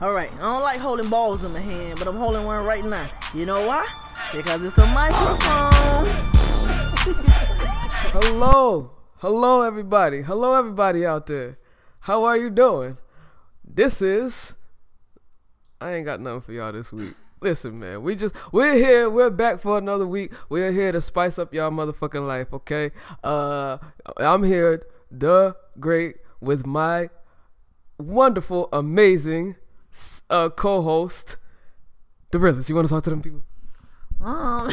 All right, I don't like holding balls in my hand, but I'm holding one right now. You know why? Because it's a microphone. Hello. Hello, everybody. Hello, everybody out there. How are you doing? This is. I ain't got nothing for y'all this week. Listen, man, we just we're here. We're back for another week. We're here to spice up y'all motherfucking life. Okay. Uh, I'm here, the great, with my wonderful, amazing uh, co-host, the realist. You want to talk to them people? Um,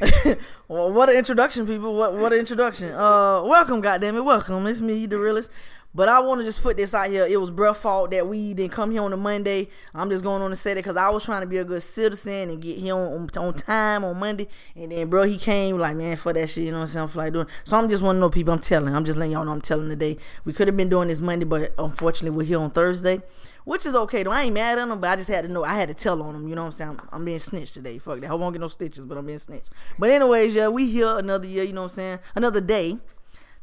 well, what an introduction, people. What what an introduction. Uh, welcome, goddammit, welcome. It's me, the realist. But I want to just put this out here. It was bruh fault that we didn't come here on a Monday. I'm just going on to say that because I was trying to be a good citizen and get here on, on time on Monday. And then, bro, he came like, man, for that shit, you know what I'm saying? Like doing. So I'm just one of those people I'm telling. I'm just letting y'all know I'm telling today. We could have been doing this Monday, but unfortunately, we're here on Thursday which is okay though. I ain't mad at him, but I just had to know. I had to tell on him. You know what I'm saying? I'm, I'm being snitched today. Fuck that. I won't get no stitches, but I'm being snitched. But anyways, yeah, we here another year. You know what I'm saying? Another day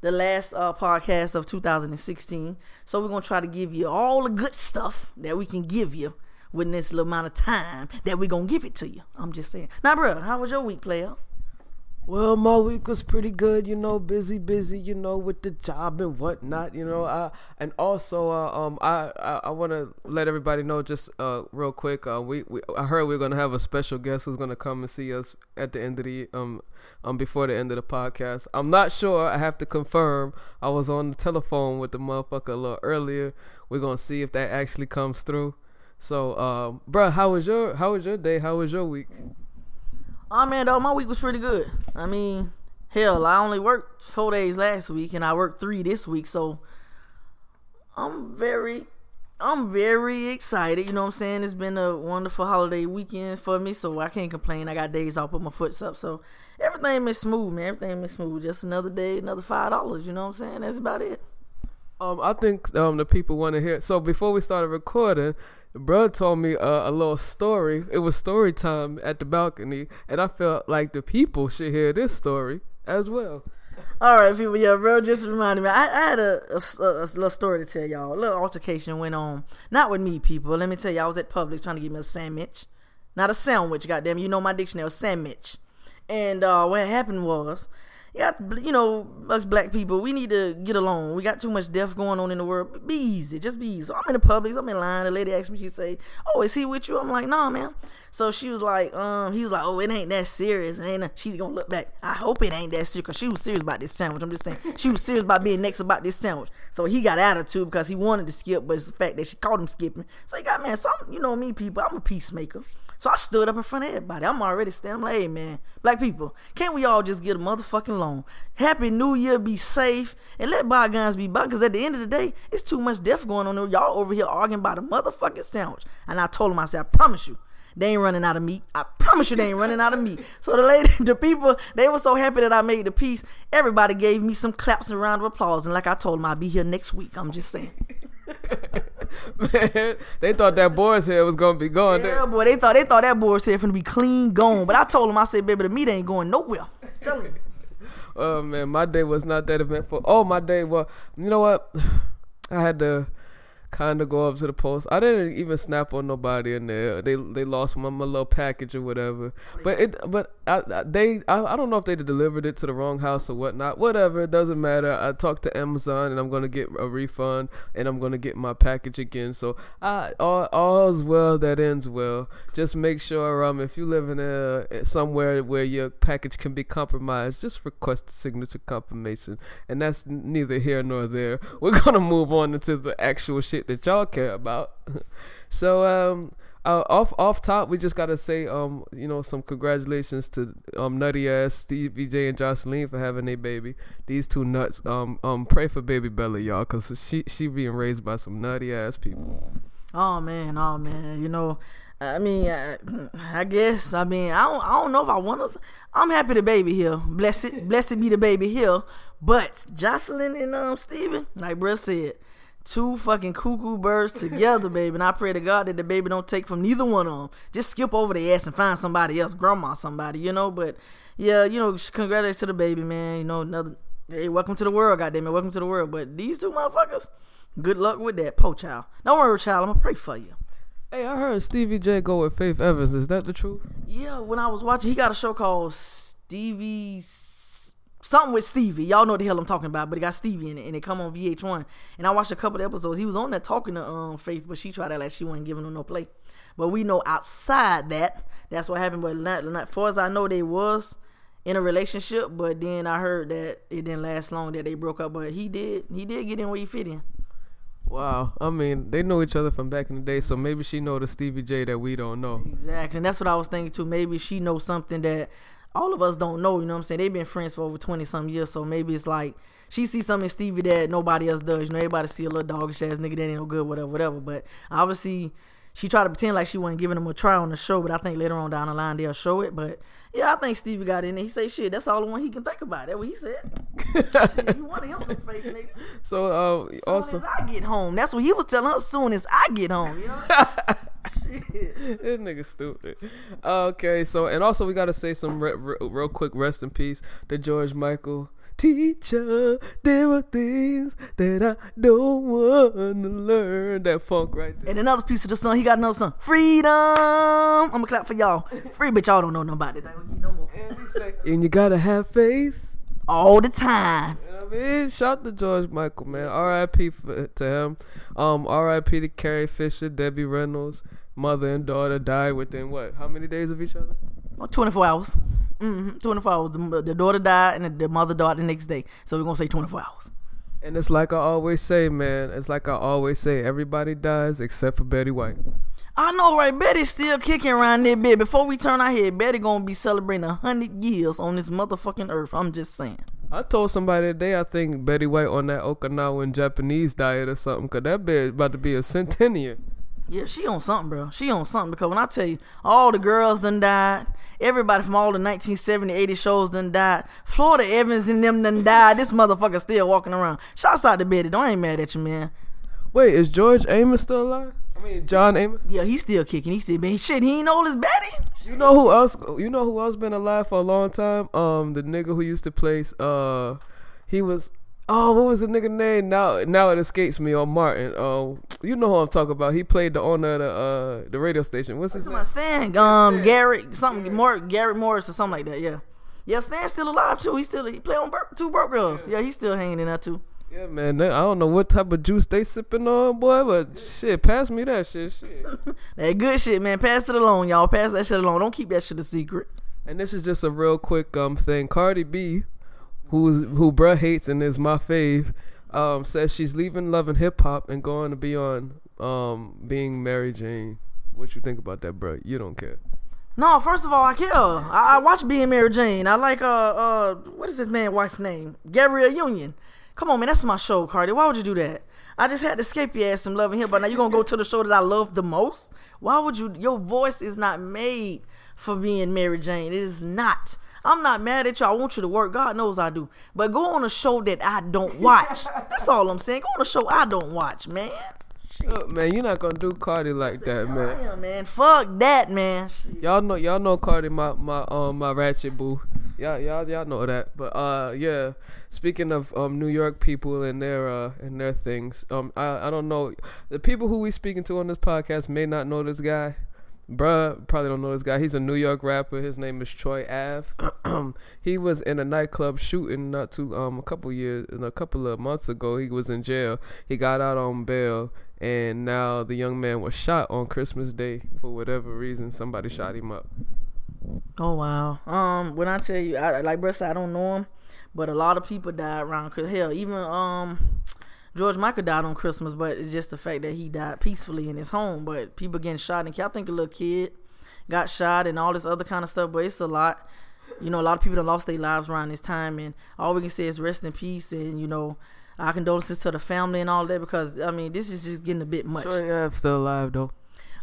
the last uh, podcast of 2016. So we're gonna try to give you all the good stuff that we can give you within this little amount of time that we're gonna give it to you. I'm just saying. Now, bro, how was your week, player? Well, my week was pretty good, you know, busy, busy, you know, with the job and whatnot, you know. I and also, uh, um, I I, I want to let everybody know just uh real quick. Uh, we, we I heard we are gonna have a special guest who's gonna come and see us at the end of the um um before the end of the podcast. I'm not sure. I have to confirm. I was on the telephone with the motherfucker a little earlier. We're gonna see if that actually comes through. So, um, bro, how was your how was your day? How was your week? Oh man, though my week was pretty good. I mean, hell, I only worked four days last week, and I worked three this week, so I'm very, I'm very excited. You know what I'm saying? It's been a wonderful holiday weekend for me, so I can't complain. I got days off, put my foots up, so everything been smooth, man. Everything been smooth. Just another day, another five dollars. You know what I'm saying? That's about it. Um, I think um the people want to hear. So before we started recording, bro told me uh, a little story. It was story time at the balcony, and I felt like the people should hear this story as well. All right, people. Yeah, bro, just reminded me. I, I had a, a, a, little story to tell y'all. A little altercation went on. Not with me, people. Let me tell you, I was at Publix trying to get me a sandwich. Not a sandwich, goddamn. You know my dictionary, sandwich. And uh, what happened was yeah, you know, us black people, we need to get along. We got too much death going on in the world. Be easy, just be easy. So I'm in the Publix, I'm in line. The lady asked me, she say, "Oh, is he with you?" I'm like, "Nah, man." So she was like, um, he was like, "Oh, it ain't that serious." And then she's gonna look back. I hope it ain't that serious, cause she was serious about this sandwich. I'm just saying, she was serious about being next about this sandwich. So he got attitude because he wanted to skip, but it's the fact that she caught him skipping. So he got man. So I'm, you know me, people. I'm a peacemaker. So I stood up in front of everybody. I'm already standing. Like, hey man, black people, can't we all just get a motherfucking loan? Happy New Year, be safe, and let bygones be bygones. Cause at the end of the day, it's too much death going on. There. Y'all over here arguing about a motherfucking sandwich. And I told him, I said, I promise you, they ain't running out of meat. I promise you they ain't running out of meat. So the lady, the people, they were so happy that I made the piece. Everybody gave me some claps and round of applause. And like I told them, I'll be here next week. I'm just saying. Man, they thought that boar's head was gonna be gone. Yeah, boy, they thought they thought that boar's head gonna be clean gone. But I told them, I said, baby, the meat ain't going nowhere. Tell me. Oh man, my day was not that eventful. Oh, my day. Well, you know what? I had to kind of go up to the post. I didn't even snap on nobody in there. They they lost my, my little package or whatever. But it but I, they I, I don't know if they delivered it to the wrong house or whatnot. Whatever, it doesn't matter. I talked to Amazon and I'm gonna get a refund and I'm gonna get my package again. So I all all's well that ends well. Just make sure um if you live in a somewhere where your package can be compromised, just request signature confirmation. And that's neither here nor there. We're gonna move on into the actual shit that y'all care about. so um, uh, off off top, we just gotta say um, you know, some congratulations to um nutty ass Stevie J and Jocelyn for having a baby. These two nuts. Um um, pray for baby Bella, y'all, cause she she being raised by some nutty ass people. Oh man, oh man, you know. I mean, I, I, guess. I mean, I don't. I don't know if I want to. I'm happy the baby here. Blessed, blessed be the baby here. But Jocelyn and um Steven, like Bruh said, two fucking cuckoo birds together, baby. And I pray to God that the baby don't take from neither one of them. Just skip over the ass and find somebody else, grandma, somebody, you know. But yeah, you know, congratulations to the baby, man. You know, another hey, welcome to the world, goddamn it, welcome to the world. But these two motherfuckers, good luck with that, po child. Don't worry, child. I'm gonna pray for you. Hey, I heard Stevie J go with Faith Evans. Is that the truth? Yeah, when I was watching, he got a show called Stevie something with Stevie. Y'all know the hell I'm talking about, but it got Stevie in it, and it come on VH1. And I watched a couple of episodes. He was on there talking to um Faith, but she tried to like she wasn't giving him no play. But we know outside that, that's what happened. But not, not far as I know, they was in a relationship. But then I heard that it didn't last long. That they broke up. But he did. He did get in where he fit in. Wow. I mean, they know each other from back in the day, so maybe she know the Stevie J that we don't know. Exactly. And that's what I was thinking too. Maybe she knows something that all of us don't know. You know what I'm saying? They've been friends for over twenty some years, so maybe it's like she sees something in Stevie that nobody else does. You know, everybody see a little doggish ass nigga that ain't no good, whatever, whatever. But obviously, she tried to pretend like she wasn't giving him a try on the show. But I think later on down the line they'll show it. But yeah, I think Stevie got in there. He say shit. That's all the one he can think about. That's what he said. he wanted him some fake nigga. So uh, Soon also as I get home, that's what he was telling her. Soon as I get home, you know. This nigga stupid. Okay, so and also we gotta say some re- re- real quick rest in peace to George Michael. Teacher, there are things that I don't wanna learn. That funk right there. And another piece of the song, he got another song, Freedom. I'm gonna clap for y'all. Free, but y'all don't know nobody. don't no more. And, say, and you gotta have faith. All the time. You know what I mean? Shout to George Michael, man. R.I.P. to him. Um, R.I.P. to Carrie Fisher, Debbie Reynolds, mother and daughter died within what? How many days of each other? Well, 24 hours. Mm-hmm. 24 hours. The, the daughter died and the, the mother died the next day. So we're gonna say 24 hours. And it's like I always say, man. It's like I always say, everybody dies except for Betty White. I know, right? Betty's still kicking around that bit. Before we turn our head, Betty gonna be celebrating a hundred years on this motherfucking earth. I'm just saying. I told somebody today I think Betty White on that Okinawan Japanese diet or something, cause that bitch about to be a centennial. Yeah, she on something, bro. She on something because when I tell you, all the girls done died. Everybody from all the 1970, 80 shows done died. Florida Evans and them done died. This motherfucker still walking around. Shouts out to Betty. Don't I ain't mad at you, man. Wait, is George Amos still alive? I mean, John Amos. Yeah, he's still kicking. He still man. shit. He ain't old as Betty. You know who else? You know who else been alive for a long time? Um, the nigga who used to play. Uh, he was. Oh, what was the nigga name? Now, now it escapes me. On Martin. Oh, you know who I'm talking about. He played the owner of the uh the radio station. What's his What's name? Stan? Um, Garrett something. More Garrett Morris or something like that. Yeah. Yeah, Stan's still alive too. He still he play on Bur- two broke girls. Yeah, he's still hanging in there too. Yeah, man. they- I don't know what type of juice they sipping on, boy, but shit, pass me that shit. Shit. That good shit, man. Pass it along, y'all. Pass that shit along. Don't keep that shit a secret. And this is just a real quick um thing. Cardi B, who's who bruh hates and is my fave, um, says she's leaving love and hip hop and going to be on um being Mary Jane. What you think about that, bruh? You don't care. No, first of all, I care. I, I watch Being Mary Jane. I like uh uh what is this man wife name? Gabrielle Union. Come on, man, that's my show, Cardi. Why would you do that? I just had to escape your ass from loving him, but now you're gonna go to the show that I love the most? Why would you? Your voice is not made for being Mary Jane. It is not. I'm not mad at you. I want you to work. God knows I do. But go on a show that I don't watch. That's all I'm saying. Go on a show I don't watch, man. Look, man, you're not gonna do Cardi like that, man. Yeah, man. Fuck that, man. Y'all know, y'all know Cardi, my my um my ratchet boo. Y'all y'all y'all know that. But uh yeah, speaking of um New York people and their uh and their things, um I I don't know the people who we speaking to on this podcast may not know this guy. Bruh, probably don't know this guy. He's a New York rapper. His name is Troy Ave. he was in a nightclub shooting not too um a couple years and a couple of months ago. He was in jail. He got out on bail and now the young man was shot on Christmas Day for whatever reason. Somebody shot him up. Oh wow. Um, when I tell you, I like said, I don't know him, but a lot of people died around. Cause hell, even um, George Michael died on Christmas, but it's just the fact that he died peacefully in his home. But people getting shot, and I think a little kid got shot and all this other kind of stuff. But it's a lot. You know, a lot of people that lost their lives around this time, and all we can say is rest in peace. And you know, our condolences to the family and all that because I mean, this is just getting a bit much. Troy Ave still alive though.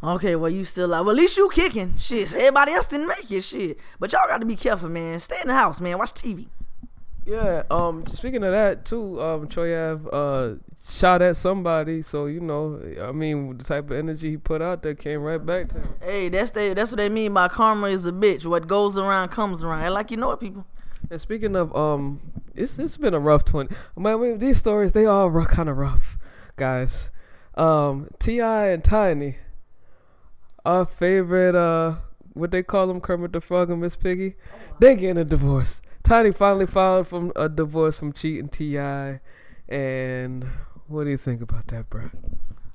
Okay, well you still alive. Well, at least you kicking. Shit, so everybody else didn't make it. Shit, but y'all got to be careful, man. Stay in the house, man. Watch TV. Yeah. Um. Speaking of that too, um, Troy Ave uh shot at somebody. So you know, I mean, the type of energy he put out there came right back to him. Hey, that's they. That's what they mean by karma is a bitch. What goes around comes around. And like you know it, people. And speaking of um, it's it's been a rough twenty. We- these stories they all kind of rough, guys. Um, T.I. and Tiny our favorite uh what they call them Kermit the Frog and Miss Piggy, they getting a divorce. Tiny finally filed from a divorce from cheating T.I., and what do you think about that, bro?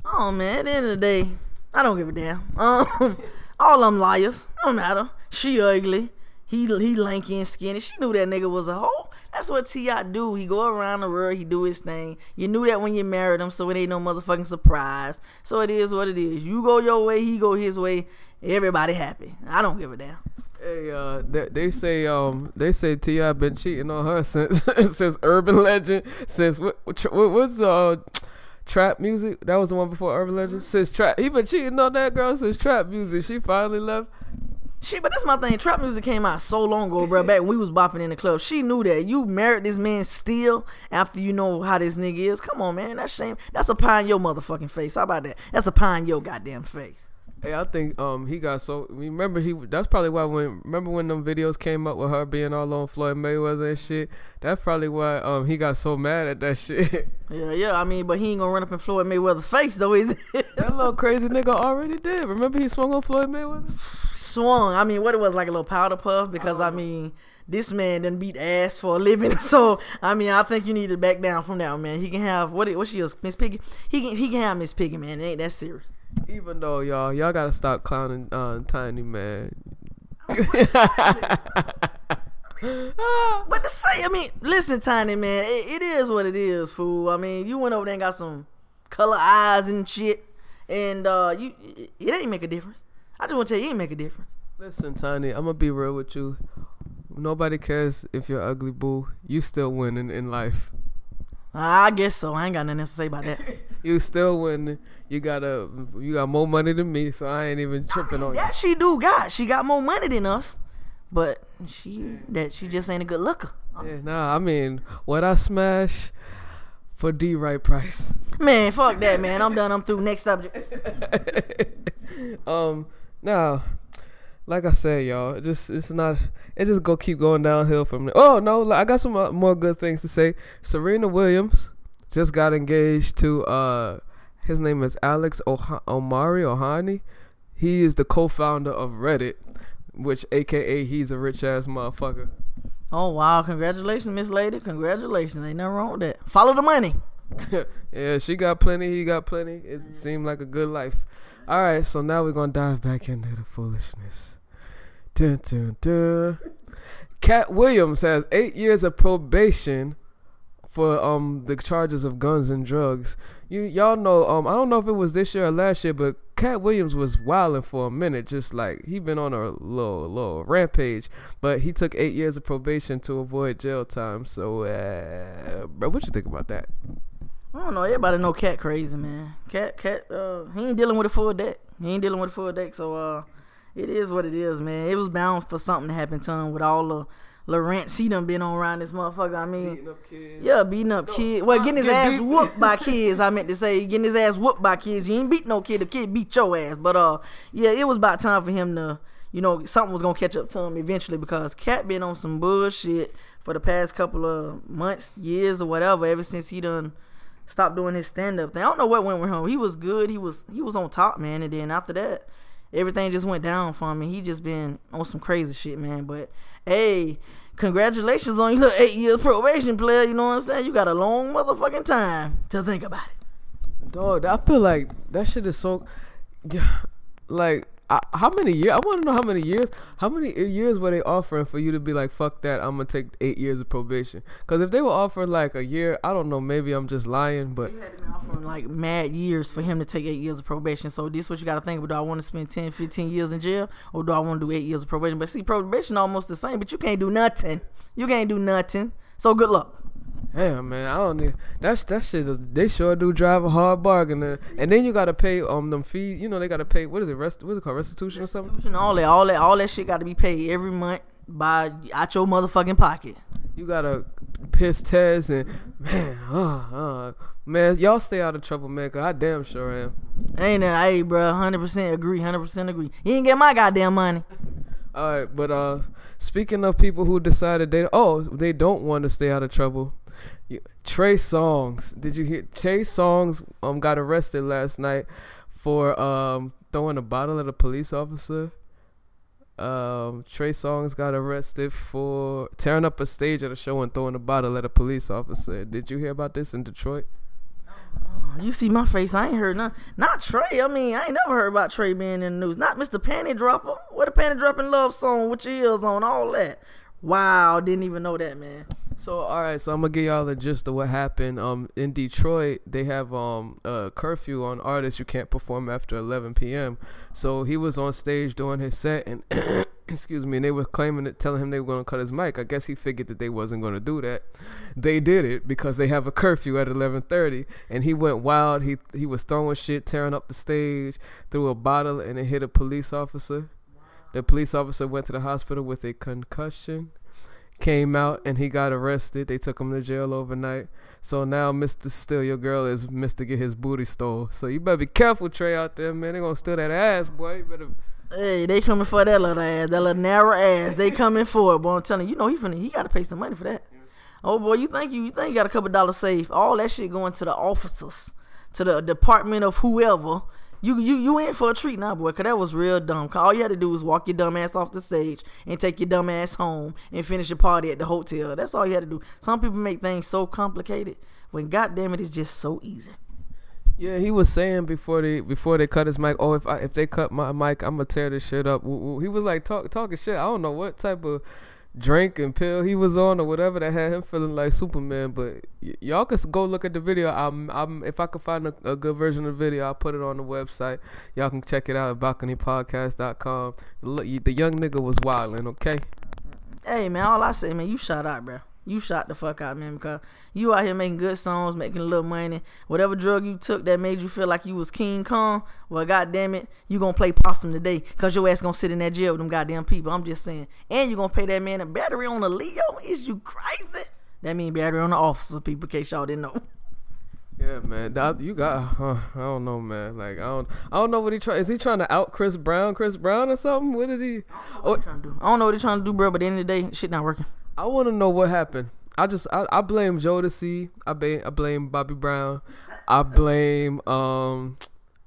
Oh man, at the end of the day, I don't give a damn. Um, all them liars, don't matter. She ugly, he he lanky and skinny. She knew that nigga was a hoe. That's what T.I. do. He go around the world, he do his thing. You knew that when you married him, so it ain't no motherfucking surprise. So it is what it is. You go your way, he go his way. Everybody happy. I don't give a damn. Hey, uh, they, they say um they say T.I. been cheating on her since since Urban Legend since what, what what's uh trap music that was the one before Urban Legend since trap he been cheating on that girl since trap music she finally left. She, but that's my thing. Trap music came out so long ago, bro. Back when we was bopping in the club, she knew that you married this man still after you know how this nigga is. Come on, man. That's shame. That's a pie in your motherfucking face. How about that? That's a pie in your goddamn face. Hey, I think um he got so remember he that's probably why when remember when them videos came up with her being all on Floyd Mayweather and shit. That's probably why um he got so mad at that shit. Yeah, yeah. I mean, but he ain't gonna run up in Floyd Mayweather's face though, is it? that little crazy nigga already did. Remember he swung on Floyd Mayweather. Swung. I mean, what it was like a little powder puff because I oh. mean this man didn't beat ass for a living. So I mean, I think you need to back down from that, man. He can have what? What she is, Miss Piggy? He can he can have Miss Piggy, man. It ain't that serious. Even though y'all y'all gotta stop clowning uh, Tiny man. but to say, I mean, listen, Tiny man, it, it is what it is, fool. I mean, you went over there and got some color eyes and shit, and uh, you it ain't make a difference. I just want to tell you, it ain't make a difference. Listen, Tiny, I'm gonna be real with you. Nobody cares if you're ugly, boo. You still winning in life. I guess so. I ain't got nothing to say about that. you still winning. You got a you got more money than me, so I ain't even tripping on yeah, you. she do got. She got more money than us, but she that she just ain't a good looker. Yeah, nah, I mean, what I smash for D right price. Man, fuck that, man. I'm done. I'm through. Next subject. um, now, like I said, y'all, it just it's not. It just go keep going downhill from there. Oh no, I got some uh, more good things to say. Serena Williams just got engaged to uh his name is Alex oh- Omari Ohani. He is the co-founder of Reddit, which AKA he's a rich ass motherfucker. Oh wow! Congratulations, Miss Lady. Congratulations. Ain't nothing wrong with that. Follow the money. yeah, she got plenty. He got plenty. It seemed like a good life. All right, so now we're gonna dive back into the foolishness. Dun, dun, dun. Katt Williams has eight years of probation for um the charges of guns and drugs. You y'all know um I don't know if it was this year or last year, but Katt Williams was wilding for a minute, just like he been on a little little rampage. But he took eight years of probation to avoid jail time. So, uh, bro, what you think about that? I don't know. Everybody know Katt crazy man. Katt Katt uh he ain't dealing with a full deck. He ain't dealing with a full deck. So uh, it is what it is, man. It was bound for something to happen to him with all the Lawrence, he done been on around this motherfucker. I mean, beating yeah, beating up no, kids. Well, getting his ass whooped by kids. I meant to say, getting his ass whooped by kids. You ain't beat no kid. The kid beat your ass. But uh, yeah, it was about time for him to, you know, something was gonna catch up to him eventually because Katt been on some bullshit for the past couple of months, years, or whatever. Ever since he done stopped doing his stand up thing. I don't know what went with him. He was good. He was he was on top, man. And then after that, everything just went down for him. And he just been on some crazy shit, man. But hey congratulations on your eight years probation, player. You know what I'm saying? You got a long motherfucking time to think about it. Dog, I feel like that shit is so. Like I, how many years? I want to know how many years. How many years were they offering for you to be like, "Fuck that"? I'm gonna take eight years of probation. Because if they were offering like a year, I don't know. Maybe I'm just lying, but they had been offering like mad years for him to take eight years of probation. So this is what you got to think about. Do I want to spend 10, 15 years in jail, or do I want to do eight years of probation? But see, probation almost the same, but you can't do nothing. You can't do nothing. So good luck. Yeah, man, I don't need that's that shit. Is, they sure do drive a hard bargain, and, and then you gotta pay um them fees. You know they gotta pay what is it? Rest what's it called? Restitution, restitution or something? All that, all that, all that shit got to be paid every month by out your motherfucking pocket. You gotta piss test and man, uh, uh, man, y'all stay out of trouble, man. Cause I damn sure am. Ain't that, hey, bro? Hundred percent agree. Hundred percent agree. You ain't get my goddamn money. All right, but uh, speaking of people who decided they oh they don't want to stay out of trouble, Trey Songz, did you hear? Trey Songz um got arrested last night for um throwing a bottle at a police officer. Um, Trey Songz got arrested for tearing up a stage at a show and throwing a bottle at a police officer. Did you hear about this in Detroit? Oh, you see my face. I ain't heard none. Not Trey. I mean, I ain't never heard about Trey being in the news. Not Mr. Panty Dropper. What a Panty Dropping love song with your ears on, all that. Wow, didn't even know that, man. So all right, so I'm gonna give y'all the gist of what happened. Um, in Detroit, they have um a curfew on artists. You can't perform after 11 p.m. So he was on stage doing his set, and excuse me, and they were claiming it, telling him they were gonna cut his mic. I guess he figured that they wasn't gonna do that. They did it because they have a curfew at 11:30, and he went wild. He he was throwing shit, tearing up the stage, threw a bottle, and it hit a police officer. The police officer went to the hospital with a concussion came out and he got arrested. They took him to jail overnight. So now Mr. Steal Your Girl is Mr. Get His Booty Stole. So you better be careful, Trey, out there, man. They gonna steal that ass, boy. You better. Hey, they coming for that little ass, that little narrow ass. They coming for it, boy. I'm telling you, you know he finna, he got to pay some money for that. Oh boy, you think you, you think you got a couple dollars safe? All that shit going to the officers, to the department of whoever you you you in for a treat now, boy, cause that was real dumb. Cause all you had to do was walk your dumb ass off the stage and take your dumb ass home and finish your party at the hotel. That's all you had to do. Some people make things so complicated when goddamn it is just so easy. Yeah, he was saying before they before they cut his mic, oh if I if they cut my mic, I'm gonna tear this shit up. He was like talk, talking shit. I don't know what type of drink and pill he was on or whatever that had him feeling like Superman. But y- y'all can go look at the video. I'm, I'm if I could find a, a, good version of the video, I'll put it on the website. Y'all can check it out at balconypodcast.com. Look, the young nigga was wilding, okay? Hey man, all I say, man, you shut out, bro. You shot the fuck out, man, because you out here making good songs, making a little money. Whatever drug you took that made you feel like you was King Kong, well, goddamn it, you gonna play possum today, cause your ass gonna sit in that jail with them goddamn people. I'm just saying, and you gonna pay that man a battery on the LEO? Is you crazy? That mean battery on the officer, people. In case y'all didn't know. Yeah, man, that, you got. Uh, I don't know, man. Like I don't. I don't know what he try. Is he trying to out Chris Brown? Chris Brown or something? What is he? Oh, trying to do. I don't know what he's trying to do, bro. But at the end of the day, shit not working. I want to know what happened. I just I, I blame Jodeci. I blame I blame Bobby Brown. I blame um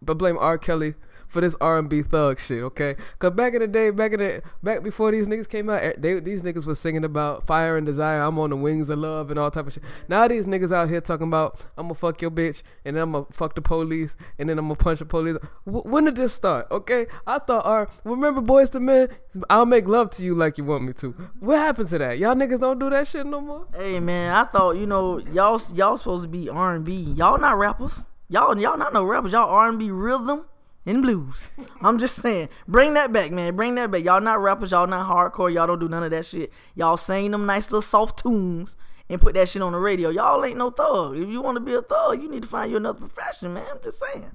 I blame R. Kelly for this R and B thug shit, okay? Cause back in the day, back in the back before these niggas came out, eh, they, these niggas was singing about fire and desire. I'm on the wings of love and all type of shit. Now these niggas out here talking about I'm gonna fuck your bitch and then I'm gonna fuck the police and then I'm gonna punch the police. W- when did this start? Okay, I thought, R. Remember, Boyz II Men, I'll make love to you like you want me to. What happened to that? Y'all niggas don't do that shit no more. Hey man, I thought you know y'all y'all supposed to be R and B. Y'all not rappers. Y'all y'all not no rappers. Y'all R and B rhythm in blues. I'm just saying, bring that back, man. Bring that back. Y'all not rappers. Y'all not hardcore. Y'all don't do none of that shit. Y'all sing them nice little soft tunes and put that shit on the radio. Y'all ain't no thug. If you want to be a thug, you need to find you another profession, man. I'm just saying.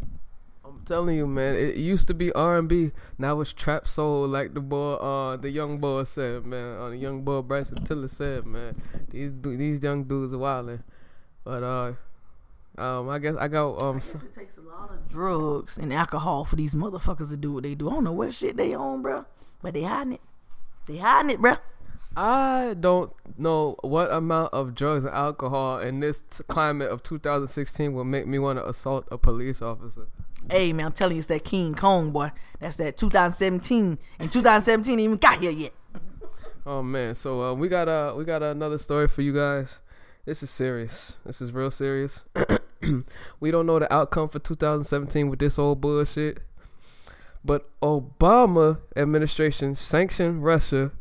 I'm telling you, man. It used to be R and B. Now it's trap soul, like the boy, uh, the young boy said, man. Uh, the young boy Bryson Tiller said, man. These these young dudes are wilding, but uh. Um, I guess I go. um. I guess it takes a lot of drugs and alcohol for these motherfuckers to do what they do. I don't know what shit they on, bro, but they hiding it. They hiding it, bro. I don't know what amount of drugs and alcohol in this t- climate of 2016 will make me want to assault a police officer. Hey man, I'm telling you, it's that King Kong boy. That's that 2017, and 2017 even got here yet. Oh man, so uh, we got uh we got another story for you guys. This is serious. This is real serious. we don't know the outcome for 2017 with this old bullshit. But Obama administration sanctioned Russia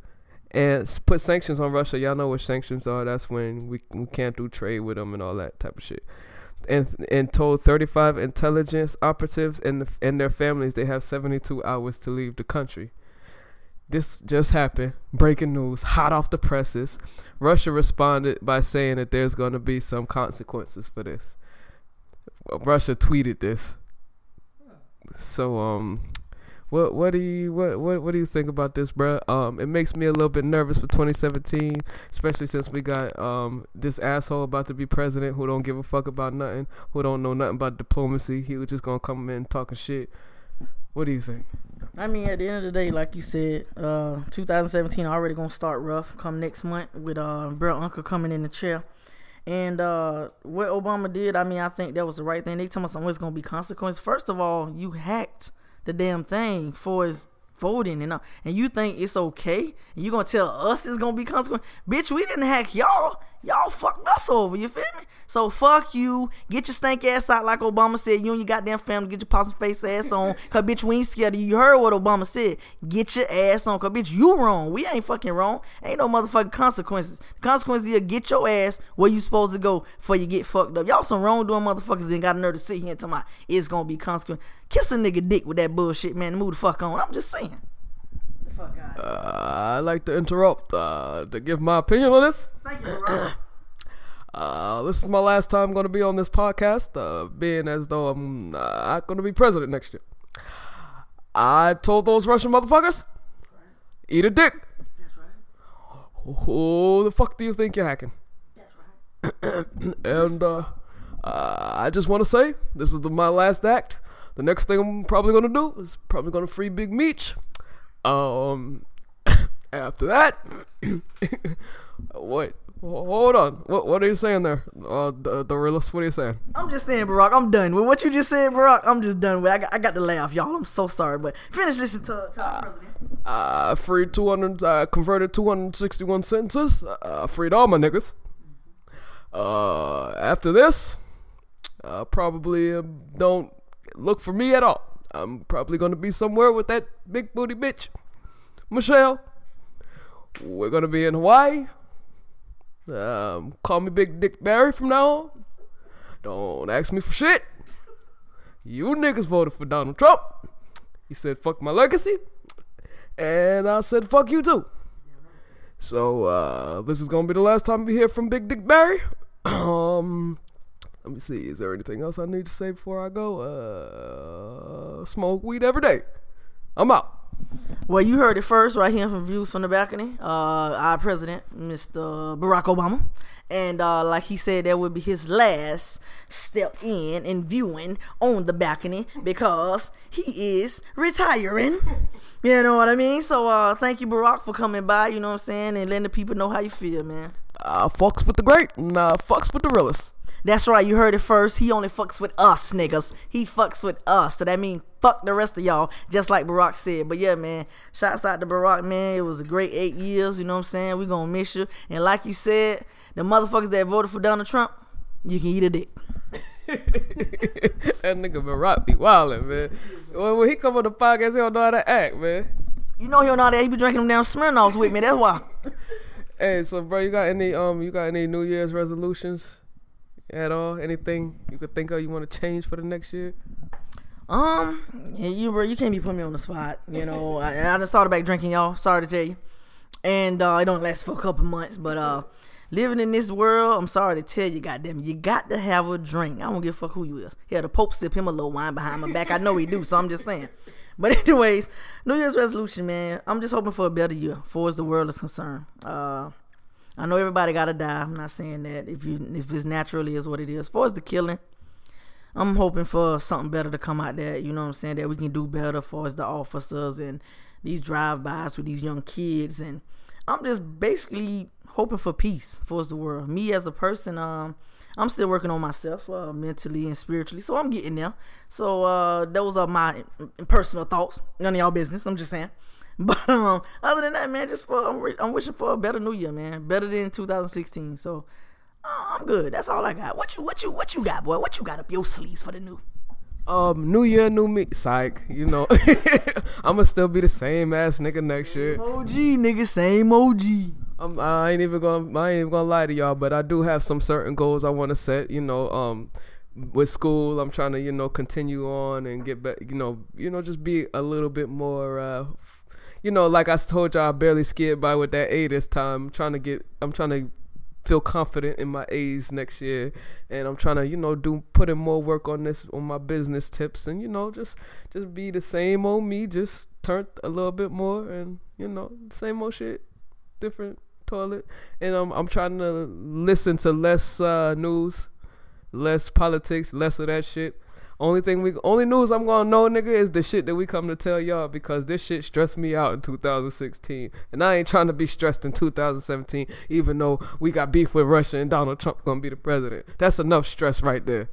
and put sanctions on Russia. Y'all know what sanctions are. That's when we, we can't do trade with them and all that type of shit. And and told 35 intelligence operatives and the, and their families they have 72 hours to leave the country. This just happened. Breaking news, hot off the presses. Russia responded by saying that there's going to be some consequences for this. Russia tweeted this. So um what what do you what what what do you think about this, bro? Um, it makes me a little bit nervous for 2017, especially since we got um this asshole about to be president who don't give a fuck about nothing, who don't know nothing about diplomacy. He was just gonna come in talking shit. What do you think? I mean, at the end of the day, like you said, uh, 2017 already gonna start rough. Come next month with uh, bro Uncle coming in the chair. And uh, what Obama did, I mean, I think that was the right thing. They tell us something was gonna be consequences. First of all, you hacked the damn thing for his voting and all, and you think it's okay and you gonna tell us it's gonna be consequent bitch we didn't hack y'all y'all fucked us over you feel me? So fuck you. Get your stank ass out like obama said. You and your goddamn family get your possum face ass on. Cause bitch we ain't scared of you. You heard what obama said. Get your ass on cause bitch you wrong. We ain't fucking wrong. Ain't no motherfucking consequences. The consequences is get your ass where you supposed to go before you get fucked up. Y'all some wrongdoing motherfuckers then got a nerve to sit here and tell me it's gonna be consequent kiss a nigga dick with that bullshit man move the fuck on. I'm just saying uh, I'd like to interrupt uh, to give my opinion on this. Thank you, bro. Uh, this is my last time going to be on this podcast, uh, being as though I'm not going to be president next year. I told those Russian motherfuckers, eat a dick. That's right. Who the fuck do you think you're hacking? That's right. and uh, uh, I just want to say, this is the, my last act. The next thing I'm probably going to do is probably going to free Big Meech. Um, after that, wait, hold on. What what are you saying there? Uh, the the realist. What are you saying? I'm just saying, Barack. I'm done with what you just said, Barack. I'm just done with. I got, I got to off, y'all. I'm so sorry, but finish listening to, to our president. I freed 200, uh, converted 261 sentences. Uh, freed all my niggas. Uh, after this, uh, probably uh, don't look for me at all. I'm probably gonna be somewhere with that big booty bitch, Michelle. We're gonna be in Hawaii. Um, call me Big Dick Barry from now on. Don't ask me for shit. You niggas voted for Donald Trump. You said fuck my legacy. And I said fuck you too. So uh, this is gonna be the last time we hear from Big Dick Barry. um let me see. Is there anything else I need to say before I go? Uh, smoke weed every day. I'm out. Well, you heard it first right here from Views from the Balcony. Uh, our president, Mr. Barack Obama. And uh, like he said, that would be his last step in and viewing on the balcony because he is retiring. you know what I mean? So uh, thank you, Barack, for coming by, you know what I'm saying, and letting the people know how you feel, man. Uh, fucks with the great and uh, fucks with the realest. That's right, you heard it first. He only fucks with us, niggas. He fucks with us. So that means fuck the rest of y'all, just like Barack said. But yeah, man, shouts out to Barack, man. It was a great eight years, you know what I'm saying? we gonna miss you. And like you said, the motherfuckers that voted for Donald Trump, you can eat a dick. that nigga Barack be wildin', man. When he come on the podcast, he don't know how to act, man. You know he don't know that. He be drinking them down Smirnoffs with me. That's why. Hey, so bro, you got any um, you got any New Year's resolutions? At all? Anything you could think of you want to change for the next year? Um, you you can't be putting me on the spot. You know, I, I just started back drinking, y'all. Sorry to tell you, and uh, it don't last for a couple months. But uh, living in this world, I'm sorry to tell you, goddamn, you got to have a drink. I don't give a fuck who you is. Yeah, the Pope sip him a little wine behind my back. I know he do, so I'm just saying. But anyways, New Year's resolution, man. I'm just hoping for a better year, for as the world is concerned. Uh, I know everybody gotta die. I'm not saying that if you if it's naturally is what it is. Far as the killing, I'm hoping for something better to come out there. You know what I'm saying? That we can do better for as the officers and these drive-bys with these young kids. And I'm just basically hoping for peace for the world. Me as a person, um, I'm still working on myself uh, mentally and spiritually, so I'm getting there. So uh, those are my personal thoughts. None of y'all business. I'm just saying. But um, other than that, man, just for I'm, I'm wishing for a better New Year, man, better than 2016. So uh, I'm good. That's all I got. What you what you what you got, boy? What you got up your sleeves for the new? Um, New Year, new me. Psych, you know, I'ma still be the same ass nigga next year. OG nigga, same OG. I'm, I ain't even gonna I ain't even gonna lie to y'all, but I do have some certain goals I want to set. You know, um, with school, I'm trying to you know continue on and get back. You know, you know, just be a little bit more uh, you know, like I told y'all, I barely skid by with that A this time. I'm trying to get, I'm trying to feel confident in my A's next year, and I'm trying to, you know, do put in more work on this on my business tips, and you know, just just be the same old me, just turn a little bit more, and you know, same old shit, different toilet, and I'm I'm trying to listen to less uh, news, less politics, less of that shit only thing we, only news I'm gonna know, nigga, is the shit that we come to tell y'all because this shit stressed me out in 2016, and I ain't trying to be stressed in 2017, even though we got beef with Russia and Donald Trump gonna be the president. That's enough stress right there.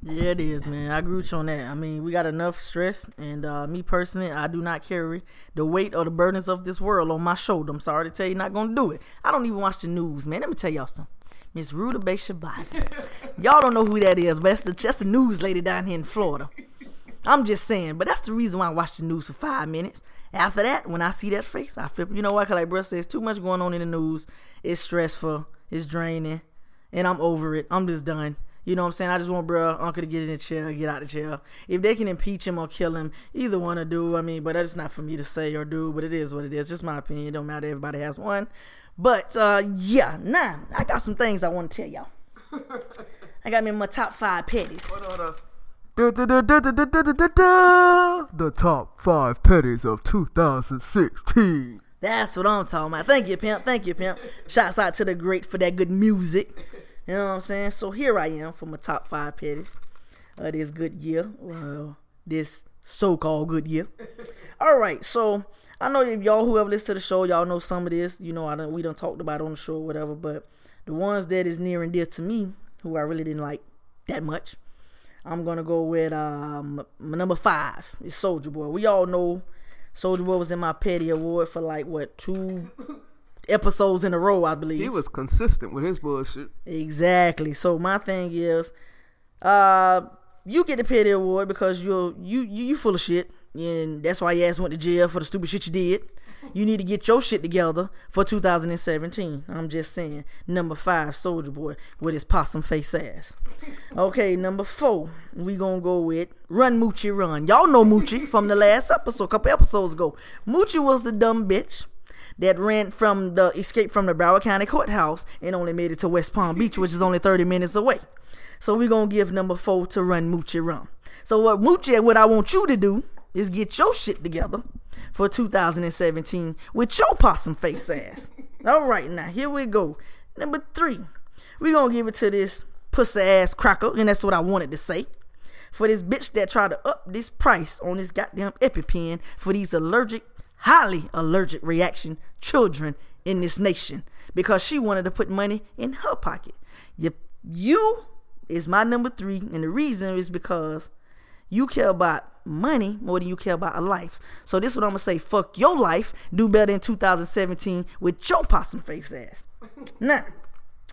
Yeah, it is, man. I agree with you on that. I mean, we got enough stress, and uh, me personally, I do not carry the weight or the burdens of this world on my shoulder. I'm sorry to tell you, not gonna do it. I don't even watch the news, man. Let me tell y'all something. Miss Ruta Bay Shabazz. y'all don't know who that is, but that's the, just the news lady down here in Florida. I'm just saying, but that's the reason why I watch the news for five minutes. After that, when I see that face, I flip. You know why? Cause like bro says, too much going on in the news. It's stressful. It's draining, and I'm over it. I'm just done. You know what I'm saying? I just want bro uncle to get in the chair, get out of the chair. If they can impeach him or kill him, either one to do. I mean, but that's not for me to say or do. But it is what it is. Just my opinion. Don't matter. Everybody has one. But uh yeah, nah. I got some things I want to tell y'all. I got me my top five petties. The top five petties of 2016. That's what I'm talking about. Thank you, pimp. Thank you, pimp. Shouts out to the great for that good music. You know what I'm saying? So here I am for my top five petties of this good year. Well, this so-called good year. All right, so I know if y'all who ever listen to the show, y'all know some of this. You know, I don't we don't talked about it on the show or whatever, but the ones that is near and dear to me, who I really didn't like that much, I'm gonna go with um my number five is Soldier Boy. We all know Soldier Boy was in my petty award for like what two episodes in a row, I believe. He was consistent with his bullshit. Exactly. So my thing is, uh, you get the petty award because you're you you you full of shit, and that's why your ass went to jail for the stupid shit you did. You need to get your shit together for 2017. I'm just saying. Number five, Soldier Boy with his possum face ass. Okay, number four, we gonna go with Run Moochie Run. Y'all know Moochie from the last episode, a couple episodes ago. Moochie was the dumb bitch that ran from the escape from the Broward County courthouse and only made it to West Palm Beach, which is only 30 minutes away. So we're gonna give number four to Run Moochie Run. So what Moochie, what I want you to do is get your shit together for 2017 with your possum face ass. All right, now here we go. Number three, we gonna give it to this pussy ass cracker, and that's what I wanted to say. For this bitch that tried to up this price on this goddamn EpiPen for these allergic, highly allergic reaction children in this nation because she wanted to put money in her pocket. You, you is my number three, and the reason is because you care about money more than you care about a life. So this is what I'm gonna say. Fuck your life. Do better in 2017 with your possum face ass. Now,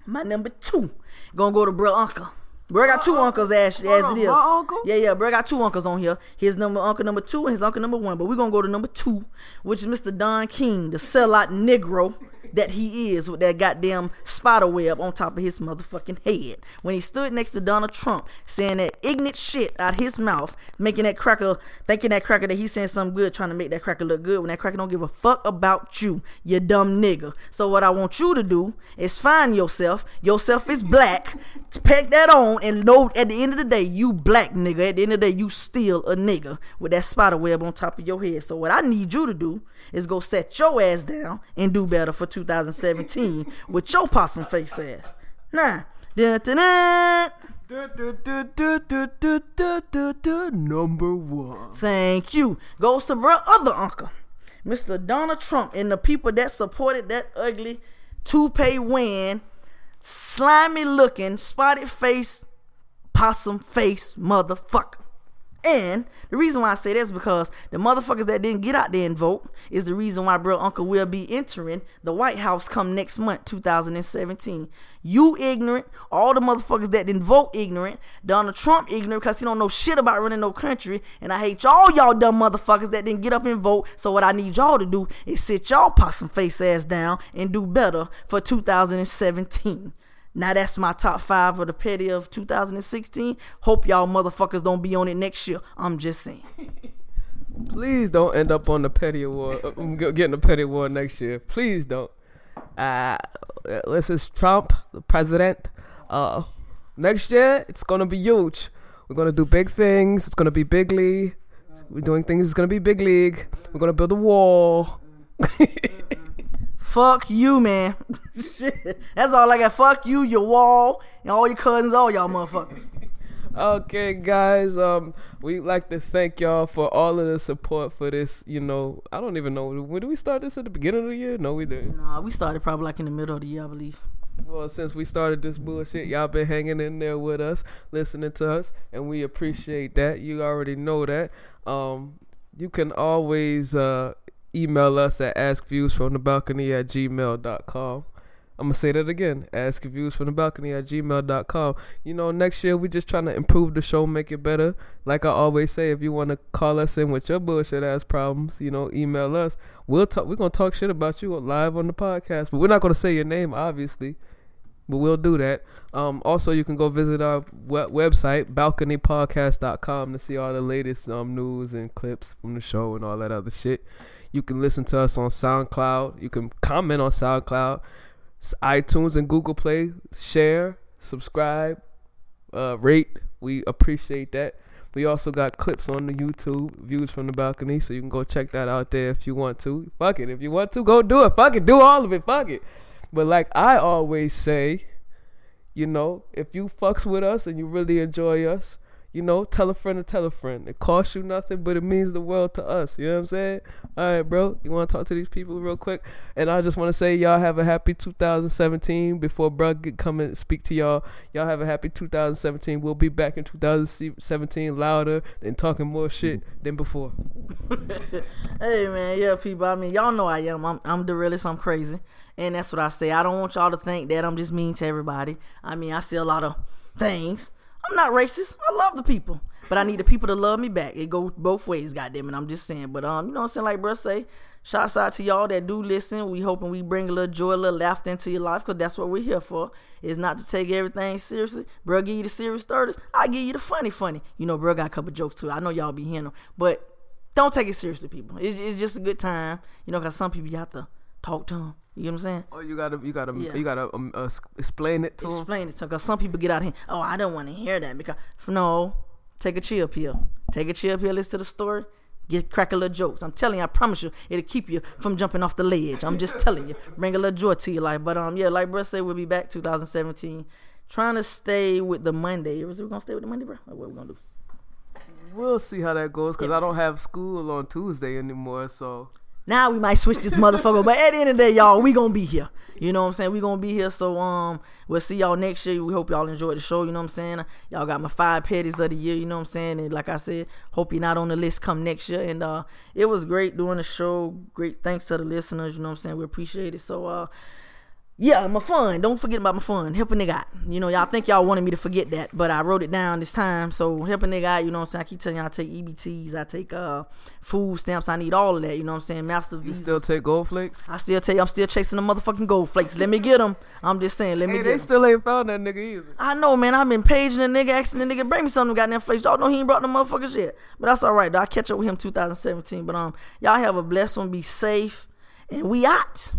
my number two gonna go to bro uncle. Bro got two uncles as, as it is. my uncle? Yeah, yeah. Bro got two uncles on here. His number uncle number two and his uncle number one. But we're gonna go to number two, which is Mr. Don King, the sellout Negro that he is with that goddamn spider web on top of his motherfucking head. When he stood next to Donald Trump saying that ignorant shit out his mouth, making that cracker, thinking that cracker that he's saying something good, trying to make that cracker look good when that cracker don't give a fuck about you, you dumb nigga. So what I want you to do is find yourself. Yourself is black. Pack that on and know at the end of the day, you black nigga. At the end of the day, you still a nigga with that spider web on top of your head. So what I need you to do is go set your ass down and do better for 2017 with your possum face ass. Nah. Dun, dun, dun. Number one. Thank you. Goes to bro other uncle, Mr. Donald Trump, and the people that supported that ugly toupee win, slimy looking, spotted face, possum face motherfucker. And the reason why I say that is because the motherfuckers that didn't get out there and vote is the reason why bro uncle will be entering the White House come next month, 2017. You ignorant, all the motherfuckers that didn't vote ignorant, Donald Trump ignorant because he don't know shit about running no country, and I hate y'all y'all dumb motherfuckers that didn't get up and vote. So what I need y'all to do is sit y'all possum face ass down and do better for 2017. Now that's my top five of the petty of 2016. Hope y'all motherfuckers don't be on it next year. I'm just saying. Please don't end up on the petty award, uh, um, getting the petty award next year. Please don't. Uh, this is Trump, the president. Uh, next year it's gonna be huge. We're gonna do big things. It's gonna be big league. We're doing things. It's gonna be big league. We're gonna build a wall. Fuck you, man. Shit. That's all I got. Fuck you, your wall, and all your cousins, all y'all motherfuckers. Okay, guys. Um, we'd like to thank y'all for all of the support for this. You know, I don't even know when did we start this at the beginning of the year. No, we didn't. Nah, we started probably like in the middle of the year, I believe. Well, since we started this bullshit, y'all been hanging in there with us, listening to us, and we appreciate that. You already know that. Um, you can always uh, email us at askviewsfromthebalcony at gmail.com. I'm gonna say that again. Ask views from the balcony at gmail.com. You know, next year we're just trying to improve the show, make it better. Like I always say, if you wanna call us in with your bullshit ass problems, you know, email us. We'll talk we're gonna talk shit about you live on the podcast. But we're not gonna say your name, obviously. But we'll do that. Um, also, you can go visit our web- website, balconypodcast.com, to see all the latest um, news and clips from the show and all that other shit. You can listen to us on SoundCloud. You can comment on SoundCloud iTunes and Google Play. Share, subscribe, uh, rate. We appreciate that. We also got clips on the YouTube, views from the balcony, so you can go check that out there if you want to. Fuck it, if you want to, go do it. Fuck it, do all of it. Fuck it. But like I always say, you know, if you fucks with us and you really enjoy us, you know, tell a friend to tell a friend. It costs you nothing, but it means the world to us. You know what I'm saying? All right, bro. You want to talk to these people real quick? And I just want to say, y'all have a happy 2017. Before bro get come and speak to y'all, y'all have a happy 2017. We'll be back in 2017 louder and talking more shit than before. hey man, yeah, people. I mean, y'all know I am. I'm, I'm the realest. I'm crazy, and that's what I say. I don't want y'all to think that I'm just mean to everybody. I mean, I see a lot of things I'm not racist. I love the people. But I need the people to love me back. It goes both ways, goddamn it. I'm just saying. But um, you know what I'm saying? Like bro say, shouts out to y'all that do listen. We hoping we bring a little joy, a little laughter into your life, cause that's what we're here for. Is not to take everything seriously. Bro, give you the serious starters. I give you the funny, funny. You know, bro got a couple jokes too. I know y'all be hearing them, but don't take it seriously, people. It's, it's just a good time. You know, cause some people you have to talk to him. You know what I'm saying? Oh, you gotta, you gotta, yeah. you gotta um, uh, explain it to explain. Explain it to because some people get out here. Oh, I don't want to hear that because no, take a chill pill. Take a chill pill. Listen to the story. Get crack a little jokes. I'm telling you, I promise you, it'll keep you from jumping off the ledge. I'm just telling you, bring a little joy to your life. But um, yeah, like bro said, we'll be back 2017, trying to stay with the Monday. Is we gonna stay with the Monday, bro? Or what we gonna do? We'll see how that goes because I don't have school on Tuesday anymore, so now we might switch this motherfucker. But at the end of the day, y'all, we gonna be here. You know what I'm saying? We gonna be here. So um we'll see y'all next year. We hope y'all enjoy the show, you know what I'm saying? Y'all got my five petties of the year, you know what I'm saying? And like I said, hope you're not on the list come next year. And uh it was great doing the show. Great thanks to the listeners, you know what I'm saying? We appreciate it. So uh yeah, my fun. Don't forget about my fun. Help a nigga out. You know, y'all think y'all wanted me to forget that, but I wrote it down this time. So help a nigga out. You know what I'm saying? I keep telling y'all I take EBTs, I take uh food stamps, I need all of that. You know what I'm saying? Master. You still take gold flakes? I still take. I'm still chasing the motherfucking gold flakes. Let me get them. I'm just saying. Let me. Hey, they still ain't found that nigga either. I know, man. I've been paging the nigga, asking the nigga bring me some of them goddamn flakes. Y'all know he ain't brought no motherfuckers yet, but that's all right. Though. I catch up with him 2017. But um, y'all have a blessed one. Be safe, and we out.